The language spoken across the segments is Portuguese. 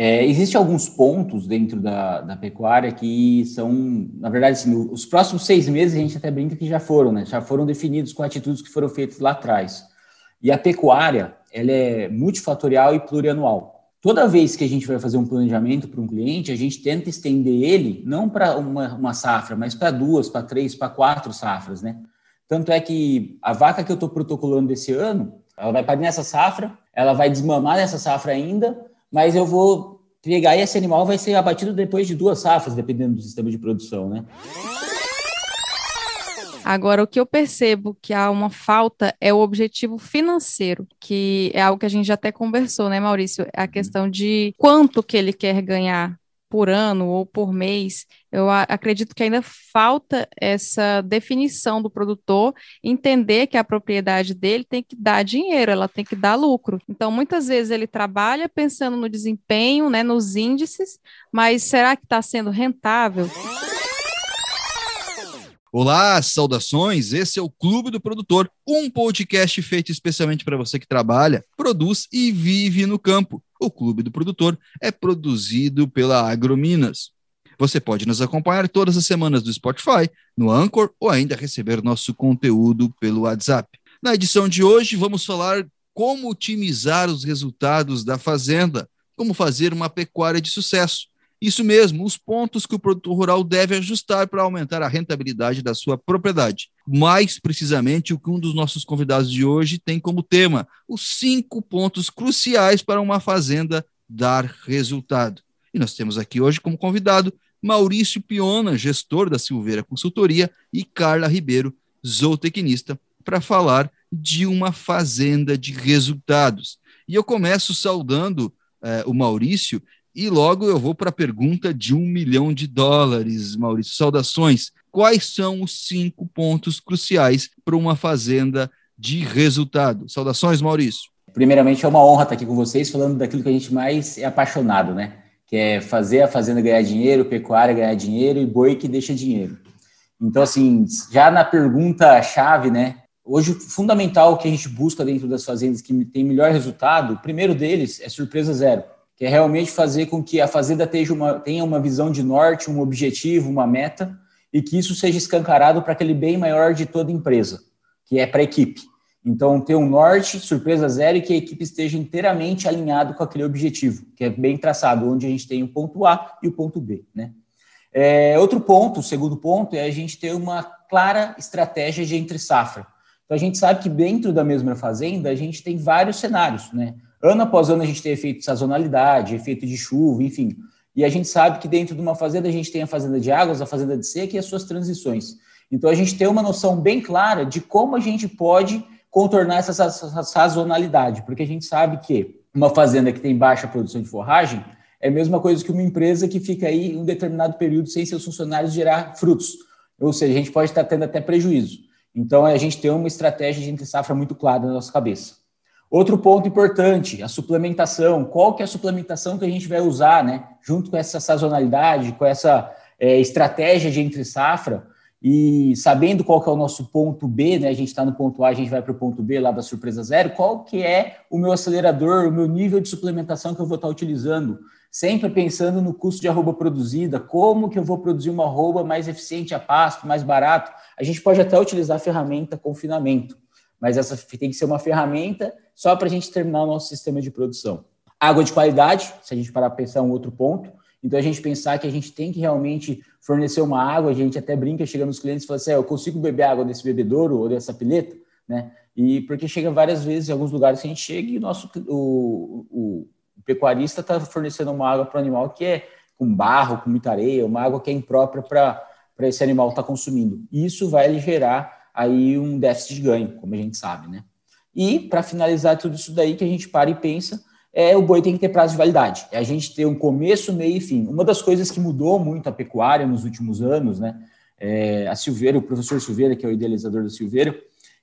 É, Existem alguns pontos dentro da, da pecuária que são, na verdade, assim, os próximos seis meses a gente até brinca que já foram, né? Já foram definidos com atitudes que foram feitas lá atrás. E a pecuária, ela é multifatorial e plurianual. Toda vez que a gente vai fazer um planejamento para um cliente, a gente tenta estender ele não para uma, uma safra, mas para duas, para três, para quatro safras, né? Tanto é que a vaca que eu estou protocolando desse ano, ela vai parir nessa safra, ela vai desmamar nessa safra ainda, mas eu vou pegar e esse animal vai ser abatido depois de duas safras, dependendo do sistema de produção, né? Agora, o que eu percebo que há uma falta é o objetivo financeiro, que é algo que a gente já até conversou, né, Maurício? É a questão de quanto que ele quer ganhar por ano ou por mês. Eu acredito que ainda falta essa definição do produtor entender que a propriedade dele tem que dar dinheiro, ela tem que dar lucro. Então, muitas vezes ele trabalha pensando no desempenho, né, nos índices, mas será que está sendo rentável? Olá, saudações! Esse é o Clube do Produtor, um podcast feito especialmente para você que trabalha, produz e vive no campo. O Clube do Produtor é produzido pela Agrominas. Você pode nos acompanhar todas as semanas do Spotify, no Anchor ou ainda receber nosso conteúdo pelo WhatsApp. Na edição de hoje, vamos falar como otimizar os resultados da fazenda, como fazer uma pecuária de sucesso isso mesmo, os pontos que o produtor rural deve ajustar para aumentar a rentabilidade da sua propriedade. Mais precisamente, o que um dos nossos convidados de hoje tem como tema: os cinco pontos cruciais para uma fazenda dar resultado. E nós temos aqui hoje como convidado Maurício Piona, gestor da Silveira Consultoria, e Carla Ribeiro, zootecnista, para falar de uma fazenda de resultados. E eu começo saudando eh, o Maurício e logo eu vou para a pergunta de um milhão de dólares, Maurício. Saudações. Quais são os cinco pontos cruciais para uma fazenda de resultado? Saudações, Maurício. Primeiramente, é uma honra estar aqui com vocês, falando daquilo que a gente mais é apaixonado, né? Que é fazer a fazenda ganhar dinheiro, pecuária ganhar dinheiro e boi que deixa dinheiro. Então, assim, já na pergunta-chave, né? Hoje, fundamental que a gente busca dentro das fazendas que tem melhor resultado, o primeiro deles é surpresa zero que é realmente fazer com que a fazenda tenha uma, tenha uma visão de norte, um objetivo, uma meta, e que isso seja escancarado para aquele bem maior de toda empresa, que é para a equipe. Então, ter um norte, surpresa zero, e que a equipe esteja inteiramente alinhado com aquele objetivo, que é bem traçado, onde a gente tem o ponto A e o ponto B. Né? É, outro ponto, o segundo ponto, é a gente ter uma clara estratégia de entre safra. Então, a gente sabe que dentro da mesma fazenda, a gente tem vários cenários, né? Ano após ano a gente tem efeito de sazonalidade, efeito de chuva, enfim. E a gente sabe que dentro de uma fazenda a gente tem a fazenda de águas, a fazenda de seca e as suas transições. Então a gente tem uma noção bem clara de como a gente pode contornar essa sazonalidade, porque a gente sabe que uma fazenda que tem baixa produção de forragem é a mesma coisa que uma empresa que fica aí um determinado período sem seus funcionários gerar frutos. Ou seja, a gente pode estar tendo até prejuízo. Então a gente tem uma estratégia de entre safra muito clara na nossa cabeça. Outro ponto importante, a suplementação. Qual que é a suplementação que a gente vai usar, né? Junto com essa sazonalidade, com essa é, estratégia de entre safra e sabendo qual que é o nosso ponto B, né? A gente está no ponto A, a gente vai para o ponto B lá da surpresa zero. Qual que é o meu acelerador, o meu nível de suplementação que eu vou estar utilizando? Sempre pensando no custo de arroba produzida, como que eu vou produzir uma arroba mais eficiente a pasto, mais barato. A gente pode até utilizar a ferramenta confinamento, mas essa tem que ser uma ferramenta só para a gente terminar o nosso sistema de produção. Água de qualidade, se a gente parar para pensar um outro ponto. Então, a gente pensar que a gente tem que realmente fornecer uma água, a gente até brinca, chega nos clientes e fala assim, é, eu consigo beber água desse bebedouro ou dessa pileta, né? E porque chega várias vezes em alguns lugares que a gente chega e nosso, o, o, o pecuarista está fornecendo uma água para o animal que é com barro, com muita areia, uma água que é imprópria para esse animal estar tá consumindo. Isso vai gerar aí um déficit de ganho, como a gente sabe, né? E, para finalizar tudo isso daí, que a gente para e pensa, é o boi tem que ter prazo de validade. É a gente ter um começo, meio e fim. Uma das coisas que mudou muito a pecuária nos últimos anos, né? É, a Silveira, o professor Silveira, que é o idealizador da Silveira,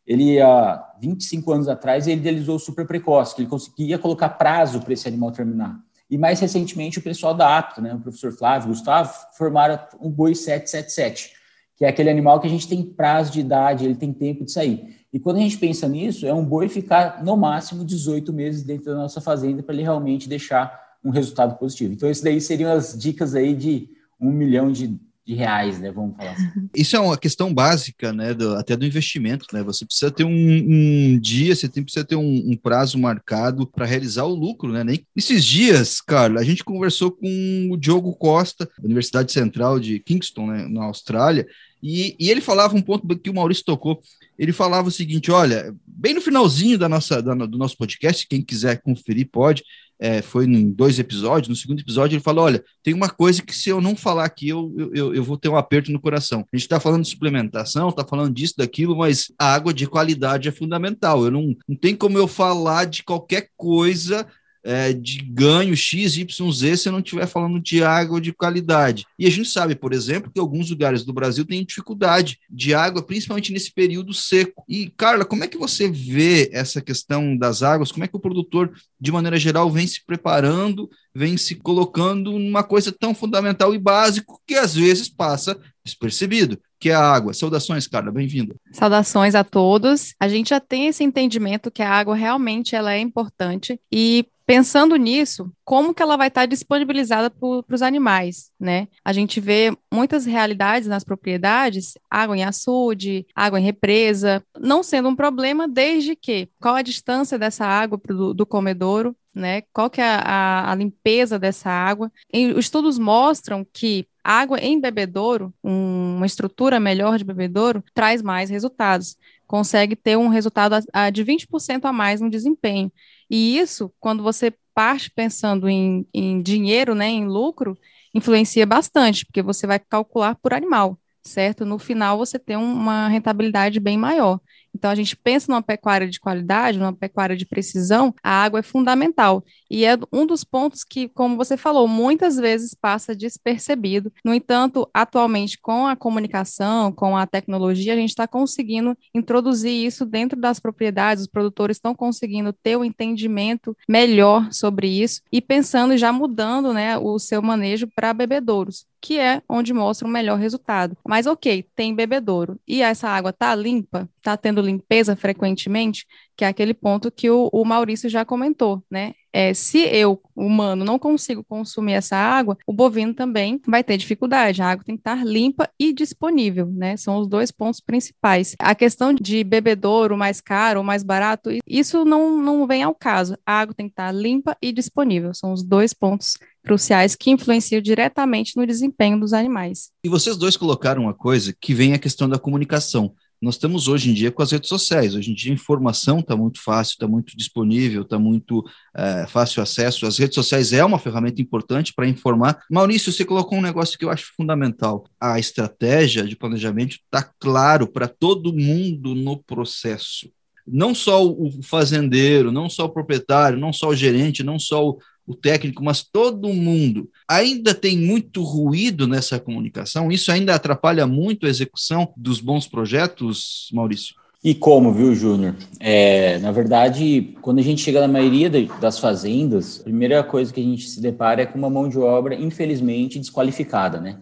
ele, há 25 anos atrás, ele idealizou o super precoce, que ele conseguia colocar prazo para esse animal terminar. E mais recentemente, o pessoal da APTA, né, o professor Flávio Gustavo, formaram um boi 777, que é aquele animal que a gente tem prazo de idade, ele tem tempo de sair. E quando a gente pensa nisso, é um boi ficar no máximo 18 meses dentro da nossa fazenda para ele realmente deixar um resultado positivo. Então, isso daí seriam as dicas aí de um milhão de, de reais, né? Vamos falar assim. Isso é uma questão básica, né? Do, até do investimento, né? Você precisa ter um, um dia, você tem, precisa ter um, um prazo marcado para realizar o lucro, né? Nem esses dias, Carlos, a gente conversou com o Diogo Costa, da Universidade Central de Kingston, né, na Austrália, e, e, ele falava um ponto que o Maurício tocou. Ele falava o seguinte: olha, bem no finalzinho da nossa, da, do nosso podcast, quem quiser conferir pode é, foi em dois episódios, no segundo episódio ele falou, olha, tem uma coisa que se eu não falar aqui, eu, eu, eu vou ter um aperto no coração. A gente está falando de suplementação, está falando disso, daquilo, mas a água de qualidade é fundamental. Eu não, não tem como eu falar de qualquer coisa é, de ganho X, Y, Z se não estiver falando de água de qualidade. E a gente sabe, por exemplo, que alguns lugares do Brasil têm dificuldade de água, principalmente nesse período seco. E, Carla, como é que você vê essa questão das águas? Como é que o produtor, de maneira geral, vem se preparando, vem se colocando numa coisa tão fundamental e básico que às vezes passa despercebido? que é a água. Saudações, Carla, bem-vinda. Saudações a todos. A gente já tem esse entendimento que a água realmente ela é importante e Pensando nisso, como que ela vai estar disponibilizada para os animais, né? A gente vê muitas realidades nas propriedades, água em açude, água em represa, não sendo um problema desde que qual a distância dessa água do, do comedouro, né? Qual que é a, a limpeza dessa água? E os estudos mostram que água em bebedouro, um, uma estrutura melhor de bebedouro, traz mais resultados. Consegue ter um resultado a, a de 20% a mais no desempenho. E isso, quando você parte pensando em, em dinheiro, né, em lucro, influencia bastante, porque você vai calcular por animal, certo? No final, você tem uma rentabilidade bem maior. Então, a gente pensa numa pecuária de qualidade, numa pecuária de precisão, a água é fundamental. E é um dos pontos que, como você falou, muitas vezes passa despercebido. No entanto, atualmente, com a comunicação, com a tecnologia, a gente está conseguindo introduzir isso dentro das propriedades, os produtores estão conseguindo ter o um entendimento melhor sobre isso e pensando e já mudando né, o seu manejo para bebedouros que é onde mostra o melhor resultado. Mas ok, tem bebedouro. E essa água está limpa, está tendo limpeza frequentemente, que é aquele ponto que o, o Maurício já comentou, né? É, se eu, humano, não consigo consumir essa água, o bovino também vai ter dificuldade. A água tem que estar limpa e disponível, né? São os dois pontos principais. A questão de bebedouro mais caro ou mais barato, isso não, não vem ao caso. A água tem que estar limpa e disponível. São os dois pontos cruciais que influenciam diretamente no desempenho dos animais. E vocês dois colocaram uma coisa que vem a questão da comunicação nós temos hoje em dia com as redes sociais. Hoje em dia a informação está muito fácil, está muito disponível, está muito é, fácil acesso. As redes sociais é uma ferramenta importante para informar. Maurício, você colocou um negócio que eu acho fundamental. A estratégia de planejamento está claro para todo mundo no processo. Não só o fazendeiro, não só o proprietário, não só o gerente, não só o, o técnico, mas todo mundo. Ainda tem muito ruído nessa comunicação? Isso ainda atrapalha muito a execução dos bons projetos, Maurício? E como, viu, Júnior? É, na verdade, quando a gente chega na maioria das fazendas, a primeira coisa que a gente se depara é com uma mão de obra, infelizmente, desqualificada, né?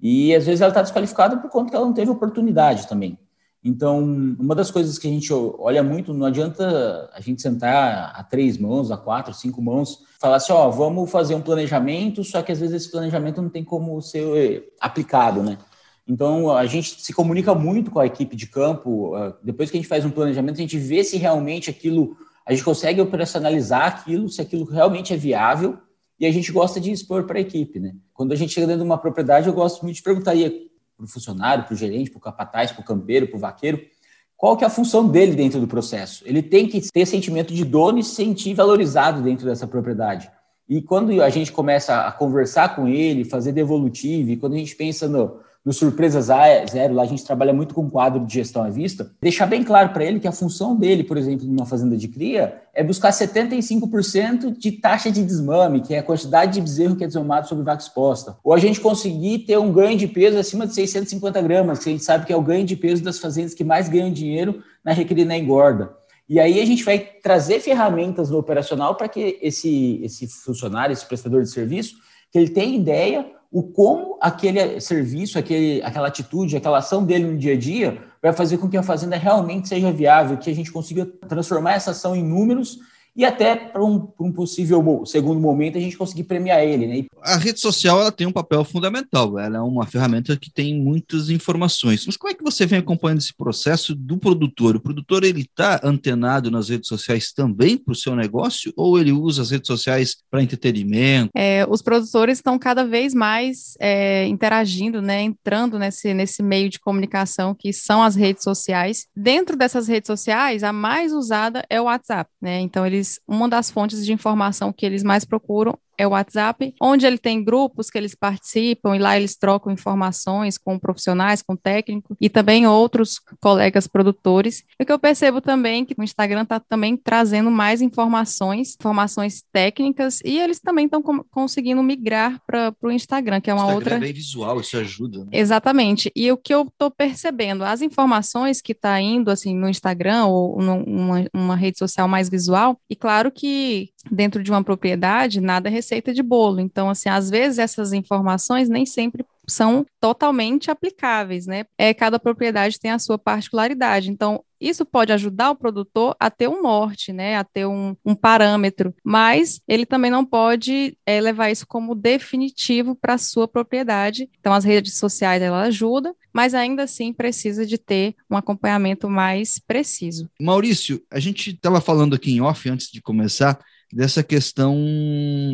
E às vezes ela está desqualificada por conta que ela não teve oportunidade também. Então, uma das coisas que a gente olha muito, não adianta a gente sentar a três mãos, a quatro, cinco mãos, falar assim, ó, vamos fazer um planejamento, só que às vezes esse planejamento não tem como ser aplicado, né? Então, a gente se comunica muito com a equipe de campo, depois que a gente faz um planejamento, a gente vê se realmente aquilo, a gente consegue operacionalizar aquilo, se aquilo realmente é viável, e a gente gosta de expor para a equipe, né? Quando a gente chega dentro de uma propriedade, eu gosto muito de perguntar, para o funcionário, para o gerente, para o capataz, para o campeiro, para o vaqueiro, qual que é a função dele dentro do processo? Ele tem que ter sentimento de dono e se sentir valorizado dentro dessa propriedade. E quando a gente começa a conversar com ele, fazer devolutivo, e quando a gente pensa no, no Surpresa Zero, lá a gente trabalha muito com quadro de gestão à vista, deixar bem claro para ele que a função dele, por exemplo, numa fazenda de cria, é buscar 75% de taxa de desmame, que é a quantidade de bezerro que é desmamado sobre vaca exposta. Ou a gente conseguir ter um ganho de peso acima de 650 gramas, que a gente sabe que é o ganho de peso das fazendas que mais ganham dinheiro na recria na engorda. E aí a gente vai trazer ferramentas no operacional para que esse, esse funcionário, esse prestador de serviço, que ele tenha ideia o como aquele serviço, aquele, aquela atitude, aquela ação dele no dia a dia vai fazer com que a fazenda realmente seja viável, que a gente consiga transformar essa ação em números e até para um, um, possível segundo momento a gente conseguir premiar ele. Né? A rede social ela tem um papel fundamental, ela é uma ferramenta que tem muitas informações. Mas como é que você vem acompanhando esse processo do produtor? O produtor ele está antenado nas redes sociais também para o seu negócio ou ele usa as redes sociais para entretenimento? É, os produtores estão cada vez mais é, interagindo, né, entrando nesse, nesse meio de comunicação que são as redes sociais. Dentro dessas redes sociais, a mais usada é o WhatsApp, né? Então eles uma das fontes de informação que eles mais procuram é o WhatsApp, onde ele tem grupos que eles participam e lá eles trocam informações com profissionais, com técnicos e também outros colegas produtores. E o que eu percebo também é que o Instagram está também trazendo mais informações, informações técnicas e eles também estão conseguindo migrar para o Instagram, que é uma Instagram outra. É bem visual, isso ajuda. Né? Exatamente. E o que eu estou percebendo, as informações que está indo assim no Instagram ou numa uma rede social mais visual, e claro que dentro de uma propriedade nada é receita de bolo. Então, assim, às vezes essas informações nem sempre são totalmente aplicáveis, né? É, cada propriedade tem a sua particularidade. Então, isso pode ajudar o produtor a ter um norte, né? A ter um, um parâmetro, mas ele também não pode é, levar isso como definitivo para a sua propriedade. Então, as redes sociais ela ajuda, mas ainda assim precisa de ter um acompanhamento mais preciso. Maurício, a gente estava falando aqui em off antes de começar dessa questão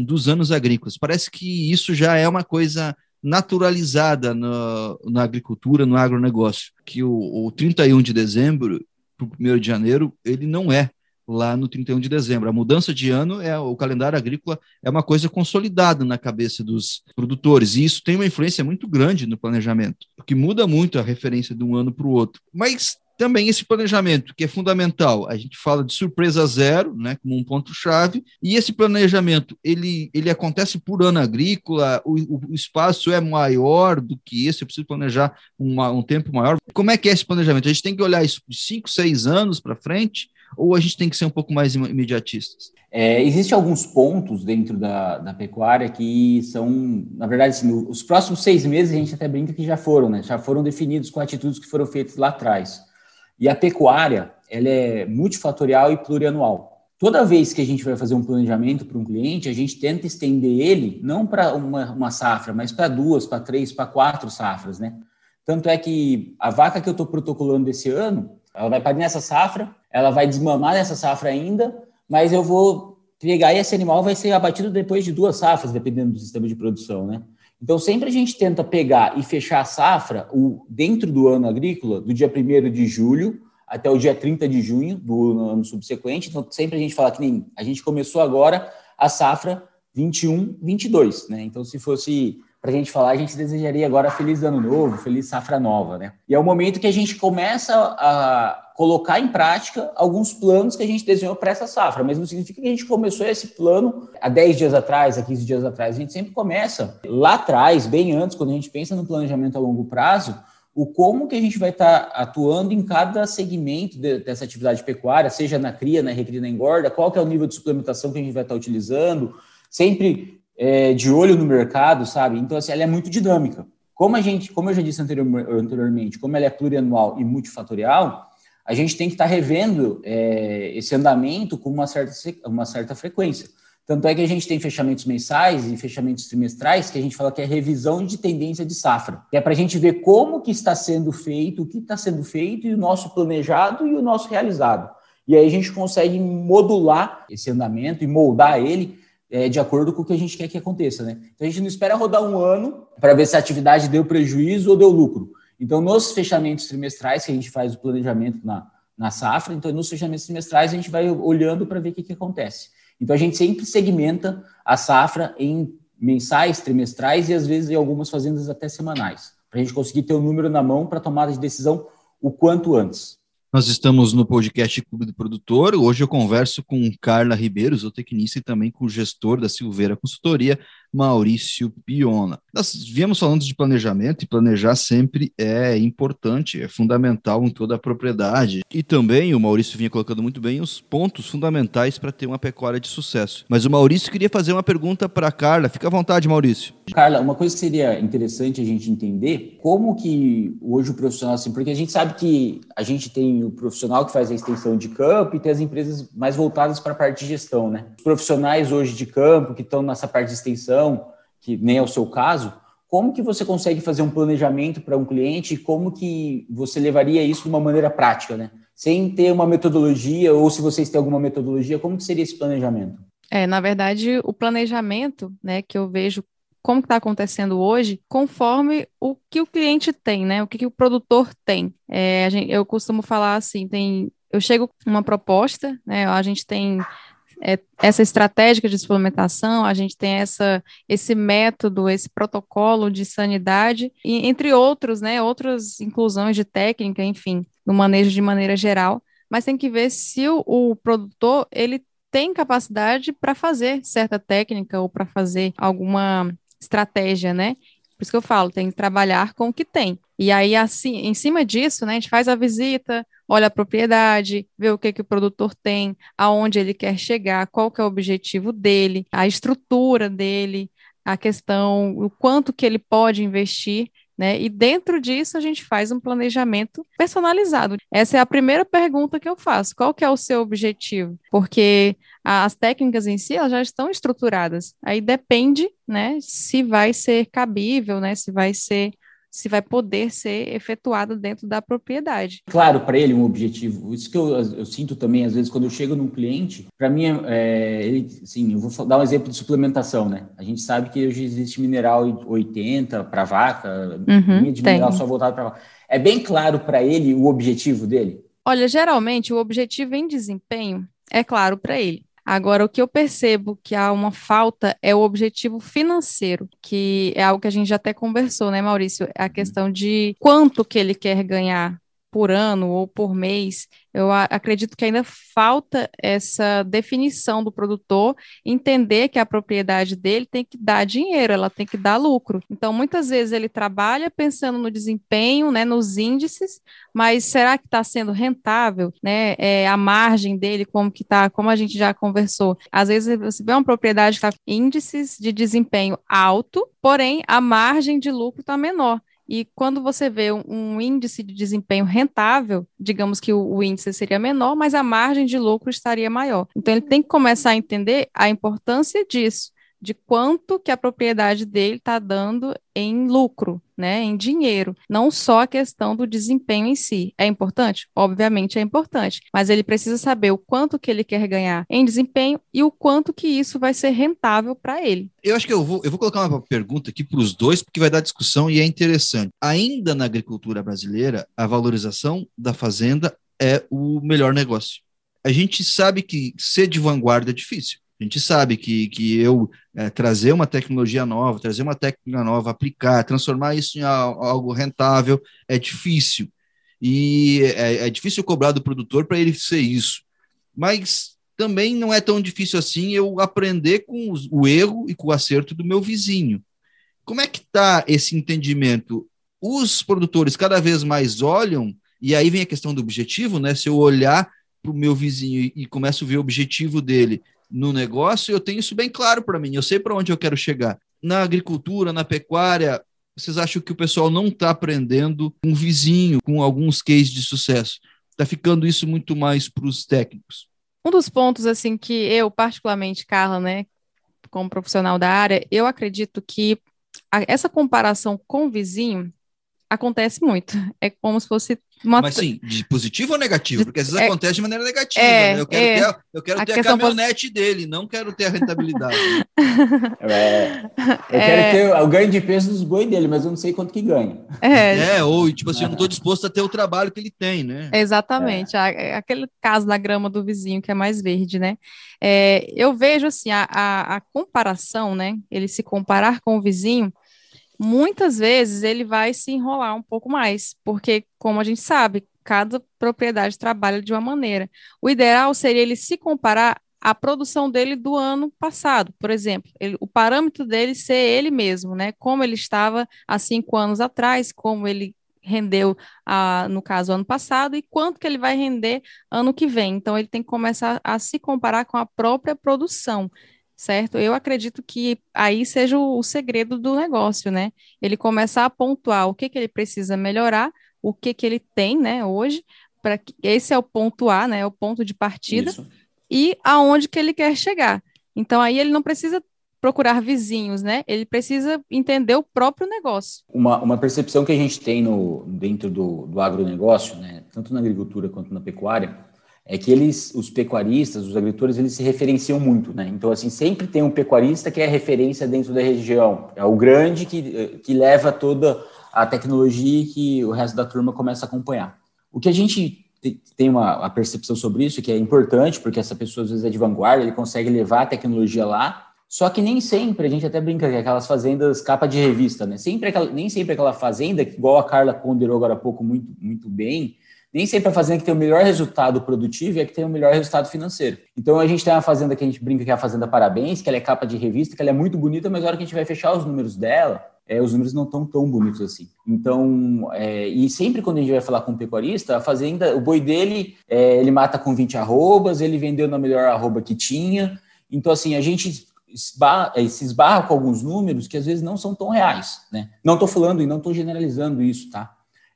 dos anos agrícolas. Parece que isso já é uma coisa naturalizada na agricultura, no agronegócio, que o, o 31 de dezembro para o 1 de janeiro, ele não é lá no 31 de dezembro. A mudança de ano é o calendário agrícola é uma coisa consolidada na cabeça dos produtores e isso tem uma influência muito grande no planejamento, porque muda muito a referência de um ano para o outro. Mas também esse planejamento, que é fundamental. A gente fala de surpresa zero, né, como um ponto-chave, e esse planejamento, ele, ele acontece por ano agrícola, o, o espaço é maior do que esse, eu preciso planejar uma, um tempo maior. Como é que é esse planejamento? A gente tem que olhar isso de 5, 6 anos para frente, ou a gente tem que ser um pouco mais imediatistas? É, Existem alguns pontos dentro da, da pecuária que são, na verdade, assim, os próximos seis meses a gente até brinca que já foram, né? Já foram definidos com atitudes que foram feitas lá atrás. E a pecuária, ela é multifatorial e plurianual. Toda vez que a gente vai fazer um planejamento para um cliente, a gente tenta estender ele não para uma, uma safra, mas para duas, para três, para quatro safras, né? Tanto é que a vaca que eu estou protocolando esse ano, ela vai parir nessa safra, ela vai desmamar nessa safra ainda, mas eu vou pegar esse animal vai ser abatido depois de duas safras, dependendo do sistema de produção, né? Então, sempre a gente tenta pegar e fechar a safra o, dentro do ano agrícola, do dia 1 de julho até o dia 30 de junho do ano subsequente. Então, sempre a gente fala que nem a gente começou agora a safra 21, 22, né? Então, se fosse para a gente falar, a gente desejaria agora feliz ano novo, feliz safra nova, né? E é o momento que a gente começa a colocar em prática alguns planos que a gente desenhou para essa safra, mas não significa que a gente começou esse plano há 10 dias atrás, há 15 dias atrás. A gente sempre começa lá atrás, bem antes, quando a gente pensa no planejamento a longo prazo, o como que a gente vai estar tá atuando em cada segmento de, dessa atividade pecuária, seja na cria, na recria, na engorda, qual que é o nível de suplementação que a gente vai estar tá utilizando, sempre é, de olho no mercado, sabe? Então, assim, ela é muito dinâmica. Como a gente, como eu já disse anteriormente, como ela é plurianual e multifatorial, a gente tem que estar tá revendo é, esse andamento com uma certa, uma certa frequência. Tanto é que a gente tem fechamentos mensais e fechamentos trimestrais, que a gente fala que é revisão de tendência de safra. Que é para a gente ver como que está sendo feito, o que está sendo feito, e o nosso planejado e o nosso realizado. E aí a gente consegue modular esse andamento e moldar ele é, de acordo com o que a gente quer que aconteça, né? Então a gente não espera rodar um ano para ver se a atividade deu prejuízo ou deu lucro. Então, nos fechamentos trimestrais, que a gente faz o planejamento na, na safra, então nos fechamentos trimestrais a gente vai olhando para ver o que, que acontece. Então a gente sempre segmenta a safra em mensais, trimestrais e às vezes em algumas fazendas até semanais, para a gente conseguir ter o um número na mão para tomada de decisão o quanto antes. Nós estamos no podcast Clube do Produtor. Hoje eu converso com Carla Ribeiro, zootecnista, e também com o gestor da Silveira Consultoria, Maurício Piona. Nós viemos falando de planejamento e planejar sempre é importante, é fundamental em toda a propriedade. E também o Maurício vinha colocando muito bem os pontos fundamentais para ter uma pecuária de sucesso. Mas o Maurício queria fazer uma pergunta para a Carla. Fica à vontade, Maurício. Carla, uma coisa que seria interessante a gente entender como que hoje o profissional, assim, porque a gente sabe que a gente tem tem o profissional que faz a extensão de campo e tem as empresas mais voltadas para a parte de gestão, né? Os profissionais hoje de campo que estão nessa parte de extensão, que nem é o seu caso, como que você consegue fazer um planejamento para um cliente e como que você levaria isso de uma maneira prática, né? Sem ter uma metodologia ou se vocês têm alguma metodologia, como que seria esse planejamento? É, na verdade, o planejamento, né, que eu vejo como está acontecendo hoje, conforme o que o cliente tem, né? O que, que o produtor tem. É, gente, eu costumo falar assim, tem, eu chego com uma proposta, né? A gente tem é, essa estratégia de suplementação, a gente tem essa, esse método, esse protocolo de sanidade, e, entre outros, né? Outras inclusões de técnica, enfim, no manejo de maneira geral. Mas tem que ver se o, o produtor ele tem capacidade para fazer certa técnica ou para fazer alguma estratégia, né? Por isso que eu falo, tem que trabalhar com o que tem. E aí, assim, em cima disso, né, a gente faz a visita, olha a propriedade, vê o que, que o produtor tem, aonde ele quer chegar, qual que é o objetivo dele, a estrutura dele, a questão, o quanto que ele pode investir né? E dentro disso a gente faz um planejamento personalizado. Essa é a primeira pergunta que eu faço. Qual que é o seu objetivo? Porque as técnicas em si elas já estão estruturadas. Aí depende, né, se vai ser cabível, né, se vai ser se vai poder ser efetuado dentro da propriedade. Claro, para ele um objetivo. Isso que eu, eu, sinto também, às vezes, quando eu chego num cliente, para mim, é, ele, sim, eu vou dar um exemplo de suplementação, né? A gente sabe que hoje existe mineral 80 para vaca, uhum, de mineral tem. só voltado para vaca. É bem claro para ele o objetivo dele? Olha, geralmente o objetivo em desempenho é claro para ele. Agora, o que eu percebo que há uma falta é o objetivo financeiro, que é algo que a gente já até conversou, né, Maurício? A questão de quanto que ele quer ganhar por ano ou por mês, eu acredito que ainda falta essa definição do produtor entender que a propriedade dele tem que dar dinheiro, ela tem que dar lucro. Então, muitas vezes ele trabalha pensando no desempenho, né, nos índices, mas será que está sendo rentável, né? É, a margem dele, como que está, como a gente já conversou. Às vezes você vê uma propriedade que está índices de desempenho alto, porém a margem de lucro está menor. E quando você vê um, índice de desempenho rentável, digamos que o, índice seria menor, mas a margem de lucro estaria maior. Então, ele tem que começar a entender a importância disso de quanto que a propriedade dele está dando em lucro, né, em dinheiro, não só a questão do desempenho em si. É importante? Obviamente é importante, mas ele precisa saber o quanto que ele quer ganhar em desempenho e o quanto que isso vai ser rentável para ele. Eu acho que eu vou, eu vou colocar uma pergunta aqui para os dois, porque vai dar discussão e é interessante. Ainda na agricultura brasileira, a valorização da fazenda é o melhor negócio. A gente sabe que ser de vanguarda é difícil. A gente sabe que, que eu é, trazer uma tecnologia nova, trazer uma técnica nova, aplicar, transformar isso em algo rentável é difícil. E é, é difícil cobrar do produtor para ele ser isso. Mas também não é tão difícil assim eu aprender com os, o erro e com o acerto do meu vizinho. Como é que está esse entendimento? Os produtores cada vez mais olham, e aí vem a questão do objetivo, né? Se eu olhar para o meu vizinho e começo a ver o objetivo dele no negócio, eu tenho isso bem claro para mim, eu sei para onde eu quero chegar. Na agricultura, na pecuária, vocês acham que o pessoal não está aprendendo um vizinho com alguns cases de sucesso? Está ficando isso muito mais para os técnicos. Um dos pontos assim que eu particularmente, Carla, né, como profissional da área, eu acredito que a, essa comparação com o vizinho acontece muito. É como se fosse Mas sim, de positivo ou negativo? Porque às vezes é, acontece de maneira negativa. É, né? Eu quero é, ter, eu quero a, ter a caminhonete dele, não quero ter a rentabilidade. é, eu quero é. ter o ganho de peso dos boi dele, mas eu não sei quanto que ganha. É, é ou tipo assim, eu não estou disposto a ter o trabalho que ele tem, né? Exatamente. É. Aquele caso da grama do vizinho que é mais verde, né? eu vejo assim, a, a, a comparação, né? Ele se comparar com o vizinho muitas vezes ele vai se enrolar um pouco mais, porque, como a gente sabe, cada propriedade trabalha de uma maneira. O ideal seria ele se comparar à produção dele do ano passado, por exemplo, ele, o parâmetro dele ser ele mesmo, né? Como ele estava há cinco anos atrás, como ele rendeu, no caso, ano passado, e quanto que ele vai render ano que vem. Então, ele tem que começar a se comparar com a própria produção certo? Eu acredito que aí seja o, o segredo do negócio, né? Ele começar a pontuar o que, que ele precisa melhorar, o que, que ele tem, né, hoje, para esse é o ponto A, né? É o ponto de partida Isso. e aonde que ele quer chegar. Então aí ele não precisa procurar vizinhos, né? Ele precisa entender o próprio negócio. Uma, uma percepção que a gente tem no, dentro do, do agronegócio, né? Tanto na agricultura quanto na pecuária, é que eles, os pecuaristas, os agricultores, eles se referenciam muito, né? Então, assim, sempre tem um pecuarista que é referência dentro da região. É o grande que, que leva toda a tecnologia e que o resto da turma começa a acompanhar. O que a gente tem uma, percepção sobre isso, que é importante, porque essa pessoa às vezes é de vanguarda, ele consegue levar a tecnologia lá, só que nem sempre, a gente até brinca que é aquelas fazendas capa de revista, né? Sempre aquela, nem sempre aquela fazenda, igual a Carla ponderou agora há pouco muito, muito bem, nem sempre a fazenda que tem o melhor resultado produtivo é que tem o melhor resultado financeiro. Então a gente tem uma fazenda que a gente brinca que é a Fazenda Parabéns, que ela é capa de revista, que ela é muito bonita, mas na hora que a gente vai fechar os números dela, é, os números não estão tão bonitos assim. Então, é, e sempre quando a gente vai falar com um pecuarista, a fazenda, o boi dele, é, ele mata com 20 arrobas, ele vendeu na melhor arroba que tinha. Então, assim, a gente esbarra, é, se esbarra com alguns números que às vezes não são tão reais, né? Não estou falando e não estou generalizando isso, tá?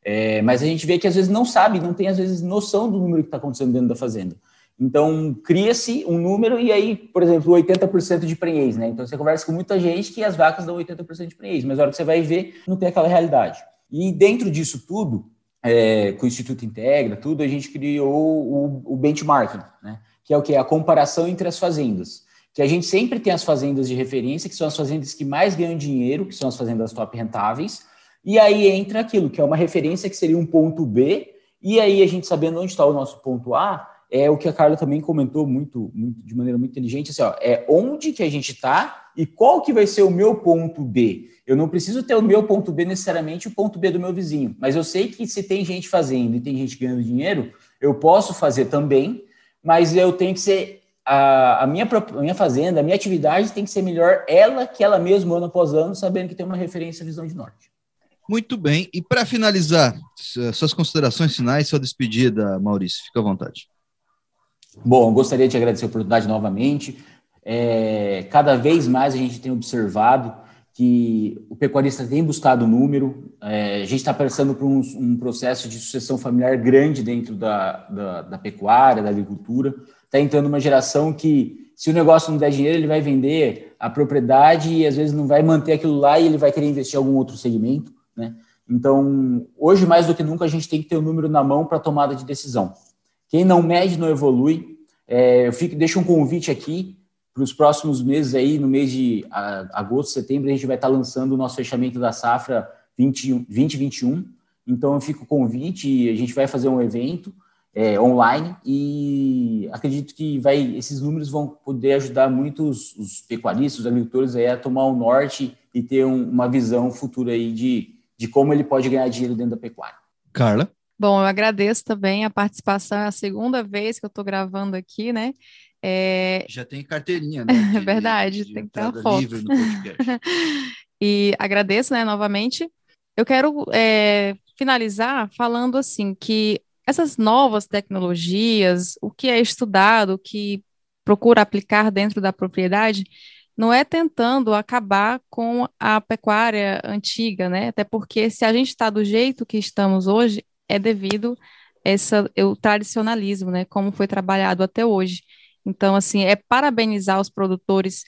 É, mas a gente vê que às vezes não sabe, não tem às vezes noção do número que está acontecendo dentro da fazenda. Então, cria-se um número e aí, por exemplo, 80% de prenhez, né? Então, você conversa com muita gente que as vacas dão 80% de prenhez, mas na hora que você vai ver, não tem aquela realidade. E dentro disso tudo, é, com o Instituto Integra, tudo, a gente criou o, o benchmarking, né? Que é o que? A comparação entre as fazendas. Que a gente sempre tem as fazendas de referência, que são as fazendas que mais ganham dinheiro, que são as fazendas top rentáveis, e aí entra aquilo, que é uma referência que seria um ponto B, e aí a gente sabendo onde está o nosso ponto A, é o que a Carla também comentou muito, muito de maneira muito inteligente, assim, ó, é onde que a gente está e qual que vai ser o meu ponto B. Eu não preciso ter o meu ponto B necessariamente o ponto B do meu vizinho, mas eu sei que se tem gente fazendo e tem gente ganhando dinheiro, eu posso fazer também, mas eu tenho que ser a, a, minha, a minha fazenda, a minha atividade tem que ser melhor ela que ela mesma ano após ano, sabendo que tem uma referência visão de norte. Muito bem. E para finalizar, suas considerações finais, sua despedida, Maurício, fica à vontade. Bom, gostaria de agradecer a oportunidade novamente. É, cada vez mais a gente tem observado que o pecuarista tem buscado número, é, a gente está passando por um, um, processo de sucessão familiar grande dentro da, da, da pecuária, da agricultura. Está entrando uma geração que, se o negócio não der dinheiro, ele vai vender a propriedade e às vezes não vai manter aquilo lá e ele vai querer investir em algum outro segmento. Né? Então, hoje mais do que nunca, a gente tem que ter o um número na mão para tomada de decisão. Quem não mede não evolui. É, eu fico, deixo um convite aqui para os próximos meses aí, no mês de agosto, setembro, a gente vai estar lançando o nosso fechamento da safra 2021. Então, eu fico convite, a gente vai fazer um evento é, online e acredito que vai, esses números vão poder ajudar muitos os pecuaristas, os agricultores aí a tomar o norte e ter um, uma visão futura aí de de como ele pode ganhar dinheiro dentro da pecuária. Carla? Bom, eu agradeço também a participação, é a segunda vez que eu estou gravando aqui, né? É... Já tem carteirinha, né? É verdade, de tem que ter uma foto. Livre no podcast. e agradeço, né, novamente. Eu quero é, finalizar falando assim que essas novas tecnologias, o que é estudado, o que procura aplicar dentro da propriedade, não é tentando acabar com a pecuária antiga, né? Até porque se a gente está do jeito que estamos hoje, é devido essa, o tradicionalismo, né? Como foi trabalhado até hoje. Então, assim, é parabenizar os produtores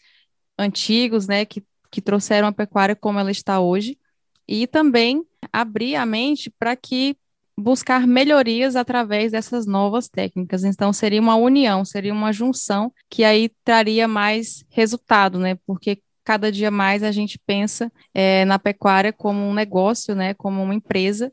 antigos, né? Que, que trouxeram a pecuária como ela está hoje, e também abrir a mente para que buscar melhorias através dessas novas técnicas. Então, seria uma união, seria uma junção que aí traria mais resultado, né? Porque cada dia mais a gente pensa é, na pecuária como um negócio, né? Como uma empresa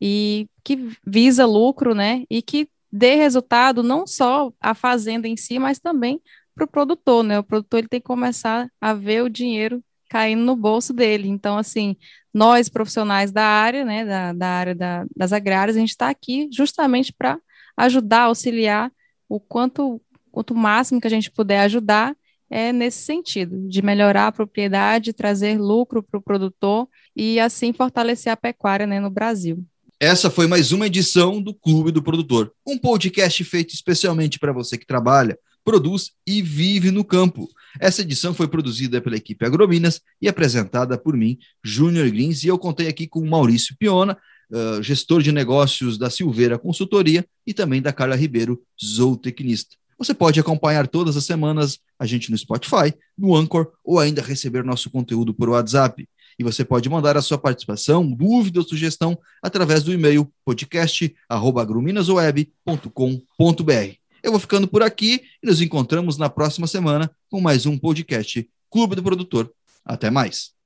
e que visa lucro, né? E que dê resultado não só a fazenda em si, mas também para o produtor, né? O produtor ele tem que começar a ver o dinheiro caindo no bolso dele. Então, assim, nós profissionais da área, né, da, da área da, das agrárias, a gente está aqui justamente para ajudar, auxiliar o quanto, quanto máximo que a gente puder ajudar é nesse sentido, de melhorar a propriedade, trazer lucro para o produtor e assim fortalecer a pecuária né, no Brasil. Essa foi mais uma edição do Clube do Produtor, um podcast feito especialmente para você que trabalha, produz e vive no campo. Essa edição foi produzida pela equipe Agrominas e apresentada por mim, Júnior Grins, e eu contei aqui com Maurício Piona, uh, gestor de negócios da Silveira Consultoria, e também da Carla Ribeiro, zootecnista. Você pode acompanhar todas as semanas a gente no Spotify, no Anchor ou ainda receber nosso conteúdo por WhatsApp. E você pode mandar a sua participação, dúvida ou sugestão através do e-mail podcast@agruminasweb.com.br. Eu vou ficando por aqui e nos encontramos na próxima semana com mais um podcast Clube do Produtor. Até mais.